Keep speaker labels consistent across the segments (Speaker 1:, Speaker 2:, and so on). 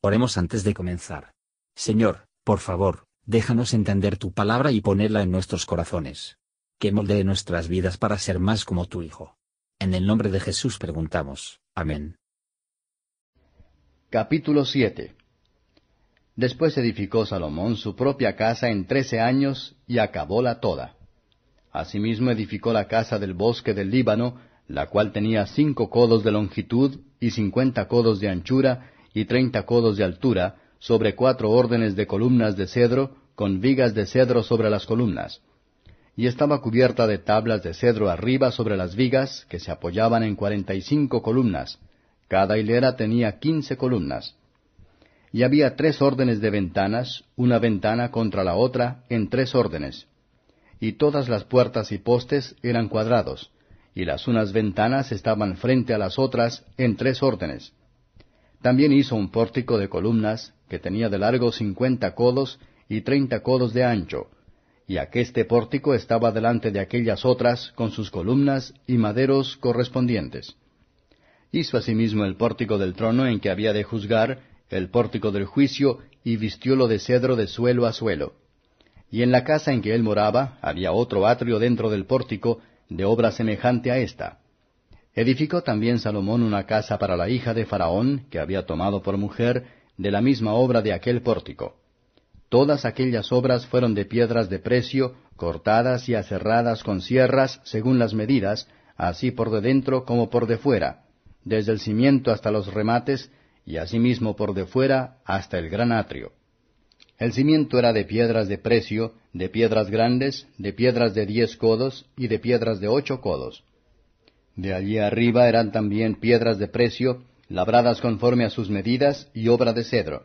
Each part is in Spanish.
Speaker 1: Oremos antes de comenzar. Señor, por favor, déjanos entender tu palabra y ponerla en nuestros corazones. Que moldee nuestras vidas para ser más como tu Hijo. En el nombre de Jesús preguntamos. Amén.
Speaker 2: Capítulo 7 Después edificó Salomón su propia casa en trece años y acabóla toda. Asimismo edificó la casa del bosque del Líbano, la cual tenía cinco codos de longitud y cincuenta codos de anchura y treinta codos de altura, sobre cuatro órdenes de columnas de cedro, con vigas de cedro sobre las columnas. Y estaba cubierta de tablas de cedro arriba sobre las vigas, que se apoyaban en cuarenta y cinco columnas. Cada hilera tenía quince columnas. Y había tres órdenes de ventanas, una ventana contra la otra, en tres órdenes. Y todas las puertas y postes eran cuadrados, y las unas ventanas estaban frente a las otras en tres órdenes. También hizo un pórtico de columnas que tenía de largo cincuenta codos y treinta codos de ancho, y aqueste pórtico estaba delante de aquellas otras con sus columnas y maderos correspondientes. Hizo asimismo el pórtico del trono en que había de juzgar, el pórtico del juicio, y vistiólo de cedro de suelo a suelo. Y en la casa en que él moraba había otro atrio dentro del pórtico, de obra semejante a esta. Edificó también Salomón una casa para la hija de Faraón, que había tomado por mujer, de la misma obra de aquel pórtico. Todas aquellas obras fueron de piedras de precio, cortadas y aserradas con sierras según las medidas, así por de dentro como por de fuera, desde el cimiento hasta los remates, y asimismo por de fuera hasta el gran atrio. El cimiento era de piedras de precio, de piedras grandes, de piedras de diez codos y de piedras de ocho codos. De allí arriba eran también piedras de precio, labradas conforme a sus medidas, y obra de cedro.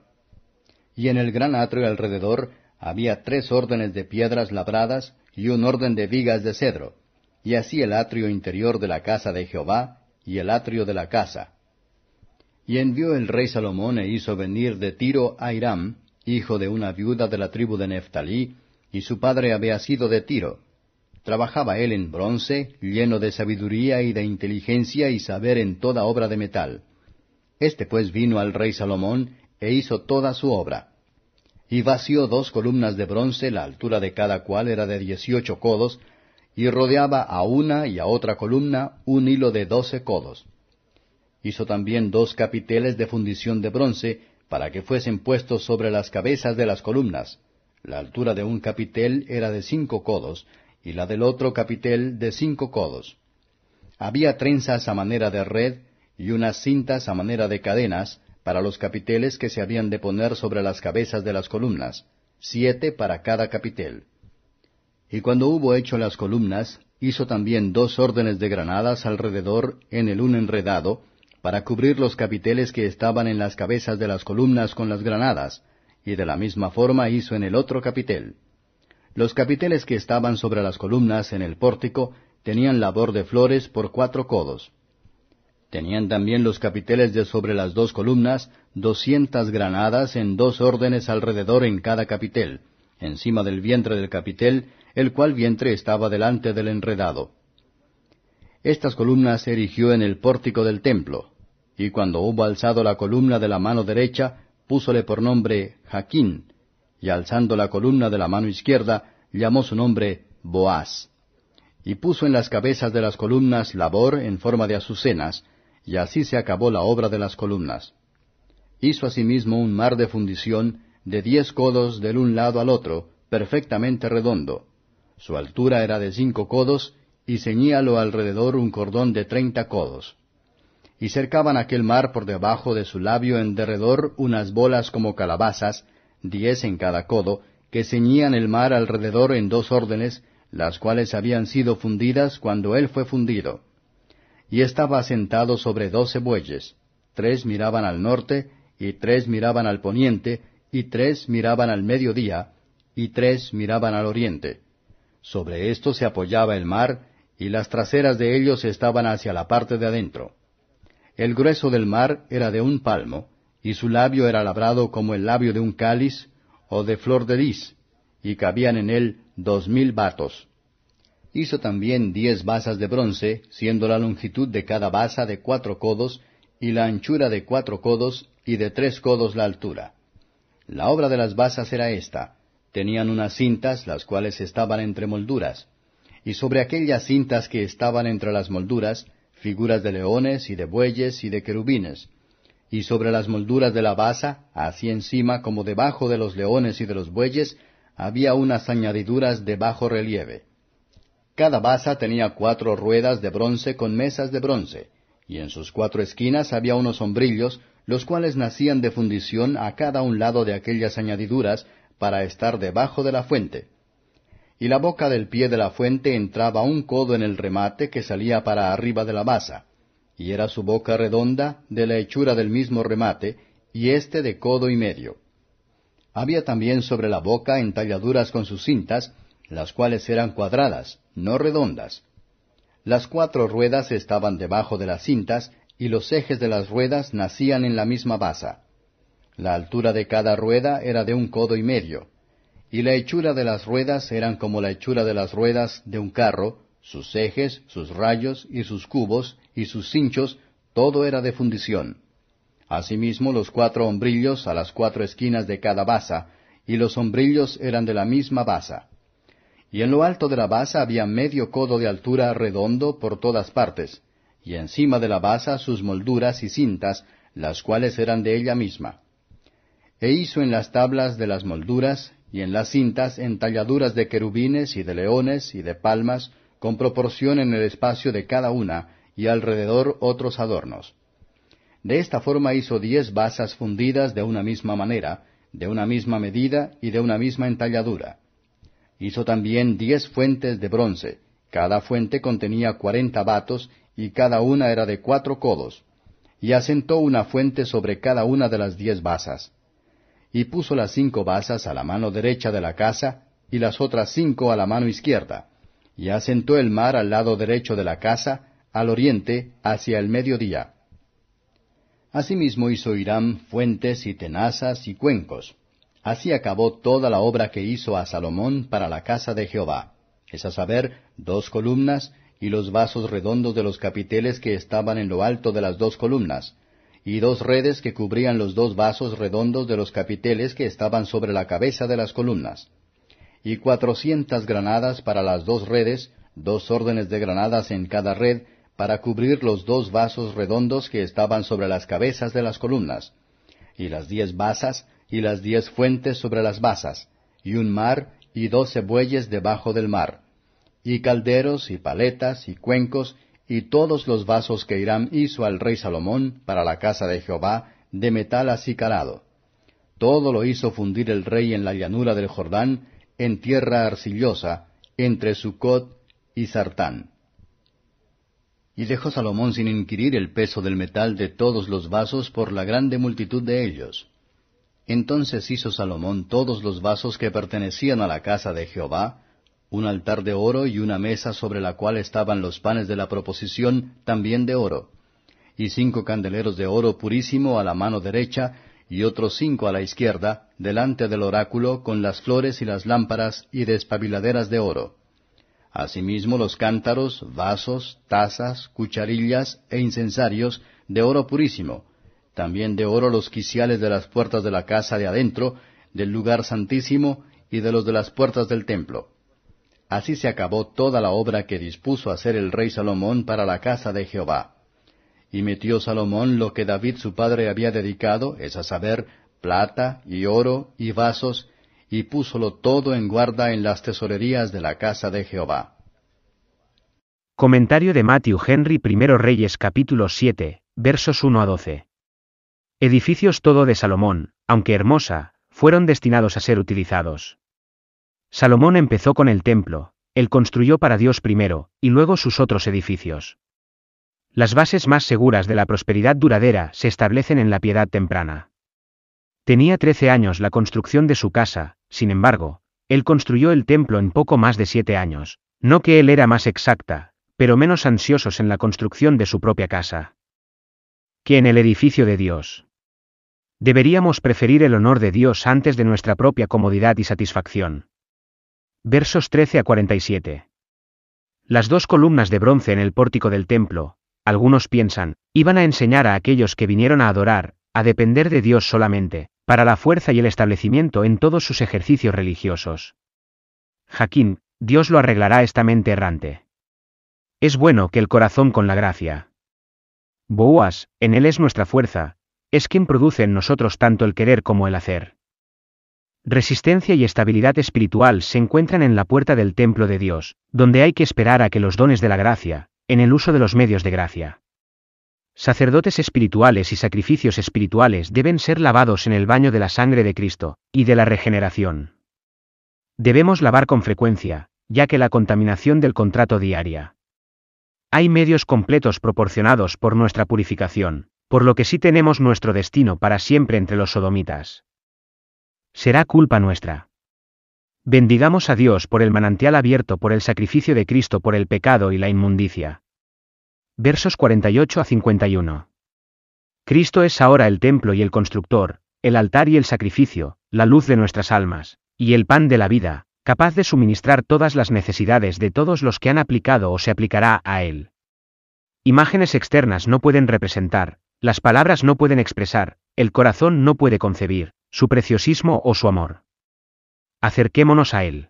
Speaker 2: Y en el gran atrio alrededor había tres órdenes de piedras labradas y un orden de vigas de cedro, y así el atrio interior de la casa de Jehová y el atrio de la casa. Y envió el rey Salomón e hizo venir de Tiro a Hiram, hijo de una viuda de la tribu de Neftalí, y su padre había sido de Tiro, Trabajaba él en bronce, lleno de sabiduría y de inteligencia y saber en toda obra de metal. Este pues vino al rey Salomón e hizo toda su obra. Y vació dos columnas de bronce, la altura de cada cual era de dieciocho codos, y rodeaba a una y a otra columna un hilo de doce codos. Hizo también dos capiteles de fundición de bronce, para que fuesen puestos sobre las cabezas de las columnas. La altura de un capitel era de cinco codos, y la del otro capitel de cinco codos. Había trenzas a manera de red y unas cintas a manera de cadenas para los capiteles que se habían de poner sobre las cabezas de las columnas, siete para cada capitel. Y cuando hubo hecho las columnas, hizo también dos órdenes de granadas alrededor en el un enredado, para cubrir los capiteles que estaban en las cabezas de las columnas con las granadas, y de la misma forma hizo en el otro capitel. Los capiteles que estaban sobre las columnas en el pórtico tenían labor de flores por cuatro codos. Tenían también los capiteles de sobre las dos columnas doscientas granadas en dos órdenes alrededor en cada capitel, encima del vientre del capitel, el cual vientre estaba delante del enredado. Estas columnas erigió en el pórtico del templo, y cuando hubo alzado la columna de la mano derecha, púsole por nombre Jaquín, y alzando la columna de la mano izquierda, llamó su nombre Boaz. Y puso en las cabezas de las columnas labor en forma de azucenas, y así se acabó la obra de las columnas. Hizo asimismo un mar de fundición de diez codos del un lado al otro, perfectamente redondo. Su altura era de cinco codos, y ceñíalo alrededor un cordón de treinta codos. Y cercaban aquel mar por debajo de su labio en derredor unas bolas como calabazas, diez en cada codo, que ceñían el mar alrededor en dos órdenes, las cuales habían sido fundidas cuando él fue fundido. Y estaba asentado sobre doce bueyes, tres miraban al norte, y tres miraban al poniente, y tres miraban al mediodía, y tres miraban al oriente. Sobre esto se apoyaba el mar, y las traseras de ellos estaban hacia la parte de adentro. El grueso del mar era de un palmo, y su labio era labrado como el labio de un cáliz o de flor de lis, y cabían en él dos mil batos. Hizo también diez basas de bronce, siendo la longitud de cada basa de cuatro codos, y la anchura de cuatro codos, y de tres codos la altura. La obra de las basas era esta. Tenían unas cintas, las cuales estaban entre molduras. Y sobre aquellas cintas que estaban entre las molduras, figuras de leones y de bueyes y de querubines. Y sobre las molduras de la basa, así encima como debajo de los leones y de los bueyes, había unas añadiduras de bajo relieve. Cada basa tenía cuatro ruedas de bronce con mesas de bronce, y en sus cuatro esquinas había unos sombrillos, los cuales nacían de fundición a cada un lado de aquellas añadiduras, para estar debajo de la fuente. Y la boca del pie de la fuente entraba un codo en el remate que salía para arriba de la basa, y era su boca redonda de la hechura del mismo remate, y éste de codo y medio. Había también sobre la boca entalladuras con sus cintas, las cuales eran cuadradas, no redondas. Las cuatro ruedas estaban debajo de las cintas, y los ejes de las ruedas nacían en la misma basa. La altura de cada rueda era de un codo y medio, y la hechura de las ruedas eran como la hechura de las ruedas de un carro, sus ejes, sus rayos y sus cubos y sus cinchos, todo era de fundición. Asimismo los cuatro hombrillos a las cuatro esquinas de cada basa, y los hombrillos eran de la misma basa. Y en lo alto de la basa había medio codo de altura redondo por todas partes, y encima de la basa sus molduras y cintas, las cuales eran de ella misma. E hizo en las tablas de las molduras y en las cintas entalladuras de querubines y de leones y de palmas, con proporción en el espacio de cada una, y alrededor otros adornos. De esta forma hizo diez basas fundidas de una misma manera, de una misma medida y de una misma entalladura. Hizo también diez fuentes de bronce, cada fuente contenía cuarenta batos, y cada una era de cuatro codos, y asentó una fuente sobre cada una de las diez basas. Y puso las cinco basas a la mano derecha de la casa, y las otras cinco a la mano izquierda, y asentó el mar al lado derecho de la casa, al oriente, hacia el mediodía. Asimismo hizo Hiram fuentes y tenazas y cuencos. Así acabó toda la obra que hizo a Salomón para la casa de Jehová, es a saber, dos columnas y los vasos redondos de los capiteles que estaban en lo alto de las dos columnas, y dos redes que cubrían los dos vasos redondos de los capiteles que estaban sobre la cabeza de las columnas, y cuatrocientas granadas para las dos redes, dos órdenes de granadas en cada red, para cubrir los dos vasos redondos que estaban sobre las cabezas de las columnas, y las diez basas, y las diez fuentes sobre las basas, y un mar, y doce bueyes debajo del mar y calderos, y paletas, y cuencos, y todos los vasos que Hiram hizo al rey Salomón para la casa de Jehová, de metal así calado. Todo lo hizo fundir el rey en la llanura del Jordán, en tierra arcillosa, entre Sucot y Sartán. Y dejó Salomón sin inquirir el peso del metal de todos los vasos por la grande multitud de ellos. Entonces hizo Salomón todos los vasos que pertenecían a la casa de Jehová, un altar de oro y una mesa sobre la cual estaban los panes de la proposición, también de oro, y cinco candeleros de oro purísimo a la mano derecha, y otros cinco a la izquierda, delante del oráculo, con las flores y las lámparas y despabiladeras de oro. Asimismo los cántaros, vasos, tazas, cucharillas e incensarios de oro purísimo, también de oro los quiciales de las puertas de la casa de adentro, del lugar santísimo y de los de las puertas del templo. Así se acabó toda la obra que dispuso hacer el rey Salomón para la casa de Jehová. Y metió Salomón lo que David su padre había dedicado, es a saber, plata y oro y vasos, y púsolo todo en guarda en las tesorerías de la casa de Jehová.
Speaker 3: Comentario de Matthew Henry I Reyes capítulo 7, versos 1 a 12. Edificios todo de Salomón, aunque hermosa, fueron destinados a ser utilizados. Salomón empezó con el templo, él construyó para Dios primero, y luego sus otros edificios. Las bases más seguras de la prosperidad duradera se establecen en la piedad temprana. Tenía trece años la construcción de su casa, sin embargo, él construyó el templo en poco más de siete años, no que él era más exacta, pero menos ansiosos en la construcción de su propia casa. Que en el edificio de Dios. Deberíamos preferir el honor de Dios antes de nuestra propia comodidad y satisfacción. Versos 13 a 47. Las dos columnas de bronce en el pórtico del templo, algunos piensan, iban a enseñar a aquellos que vinieron a adorar, a depender de Dios solamente, para la fuerza y el establecimiento en todos sus ejercicios religiosos. Jaquín, Dios lo arreglará esta mente errante. Es bueno que el corazón con la gracia. Boas, en él es nuestra fuerza, es quien produce en nosotros tanto el querer como el hacer. Resistencia y estabilidad espiritual se encuentran en la puerta del templo de Dios, donde hay que esperar a que los dones de la gracia, en el uso de los medios de gracia. Sacerdotes espirituales y sacrificios espirituales deben ser lavados en el baño de la sangre de Cristo, y de la regeneración. Debemos lavar con frecuencia, ya que la contaminación del contrato diaria. Hay medios completos proporcionados por nuestra purificación, por lo que sí tenemos nuestro destino para siempre entre los sodomitas. Será culpa nuestra. Bendigamos a Dios por el manantial abierto por el sacrificio de Cristo por el pecado y la inmundicia. Versos 48 a 51. Cristo es ahora el templo y el constructor, el altar y el sacrificio, la luz de nuestras almas, y el pan de la vida, capaz de suministrar todas las necesidades de todos los que han aplicado o se aplicará a él. Imágenes externas no pueden representar, las palabras no pueden expresar, el corazón no puede concebir, su preciosismo o su amor. Acerquémonos a Él.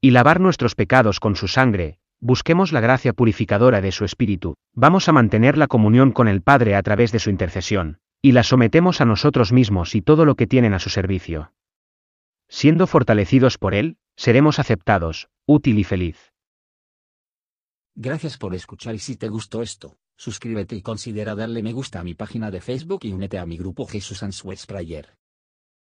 Speaker 3: Y lavar nuestros pecados con su sangre, busquemos la gracia purificadora de su Espíritu, vamos a mantener la comunión con el Padre a través de su intercesión, y la sometemos a nosotros mismos y todo lo que tienen a su servicio. Siendo fortalecidos por Él, seremos aceptados, útil y feliz.
Speaker 1: Gracias por escuchar y si te gustó esto, suscríbete y considera darle me gusta a mi página de Facebook y únete a mi grupo Jesús Answers Prayer.